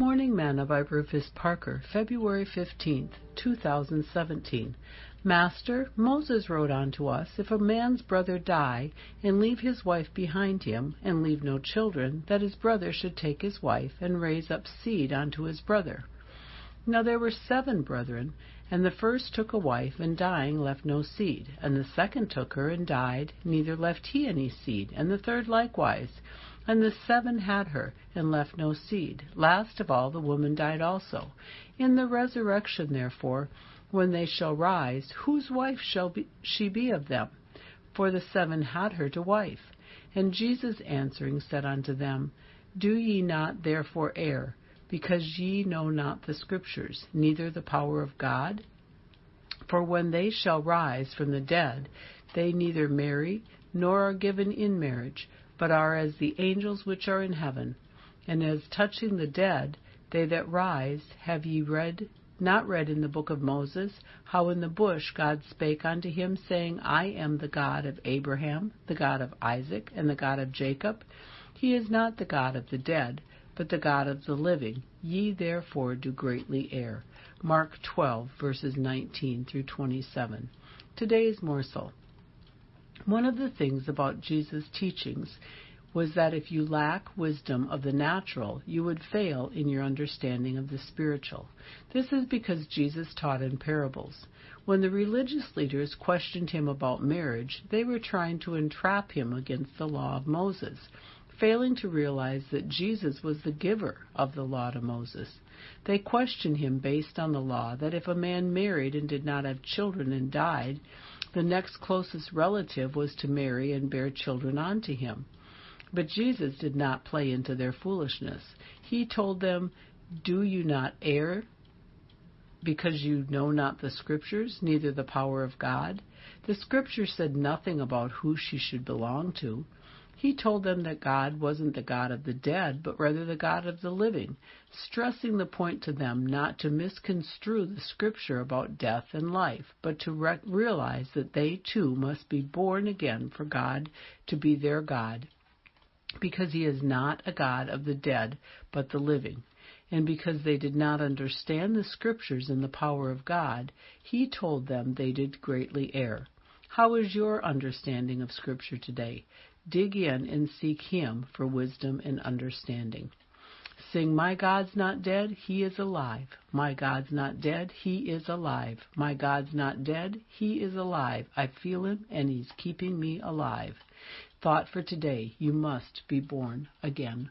Morning Manna by Rufus Parker, February 15, 2017. Master, Moses wrote unto us, If a man's brother die, and leave his wife behind him, and leave no children, that his brother should take his wife, and raise up seed unto his brother. Now there were seven brethren, and the first took a wife, and dying left no seed. And the second took her, and died, neither left he any seed. And the third likewise. And the seven had her, and left no seed. Last of all the woman died also. In the resurrection, therefore, when they shall rise, whose wife shall be, she be of them? For the seven had her to wife. And Jesus answering said unto them, Do ye not therefore err, because ye know not the Scriptures, neither the power of God? For when they shall rise from the dead, they neither marry, nor are given in marriage but are as the angels which are in heaven. And as touching the dead, they that rise, have ye read not read in the book of Moses, how in the bush God spake unto him, saying, I am the God of Abraham, the God of Isaac, and the God of Jacob? He is not the God of the dead, but the God of the living. Ye therefore do greatly err. Mark 12, verses 19 through 27. Today's morsel. One of the things about Jesus' teachings was that if you lack wisdom of the natural, you would fail in your understanding of the spiritual. This is because Jesus taught in parables. When the religious leaders questioned him about marriage, they were trying to entrap him against the law of Moses, failing to realize that Jesus was the giver of the law to Moses. They questioned him based on the law that if a man married and did not have children and died, the next closest relative was to marry and bear children unto him. But Jesus did not play into their foolishness. He told them, Do you not err because you know not the Scriptures, neither the power of God? The Scripture said nothing about who she should belong to. He told them that God wasn't the God of the dead, but rather the God of the living, stressing the point to them not to misconstrue the scripture about death and life, but to re- realize that they too must be born again for God to be their God, because He is not a God of the dead, but the living. And because they did not understand the scriptures and the power of God, He told them they did greatly err. How is your understanding of Scripture today? Dig in and seek Him for wisdom and understanding. Sing, My God's not dead, He is alive. My God's not dead, He is alive. My God's not dead, He is alive. I feel Him and He's keeping me alive. Thought for today, you must be born again.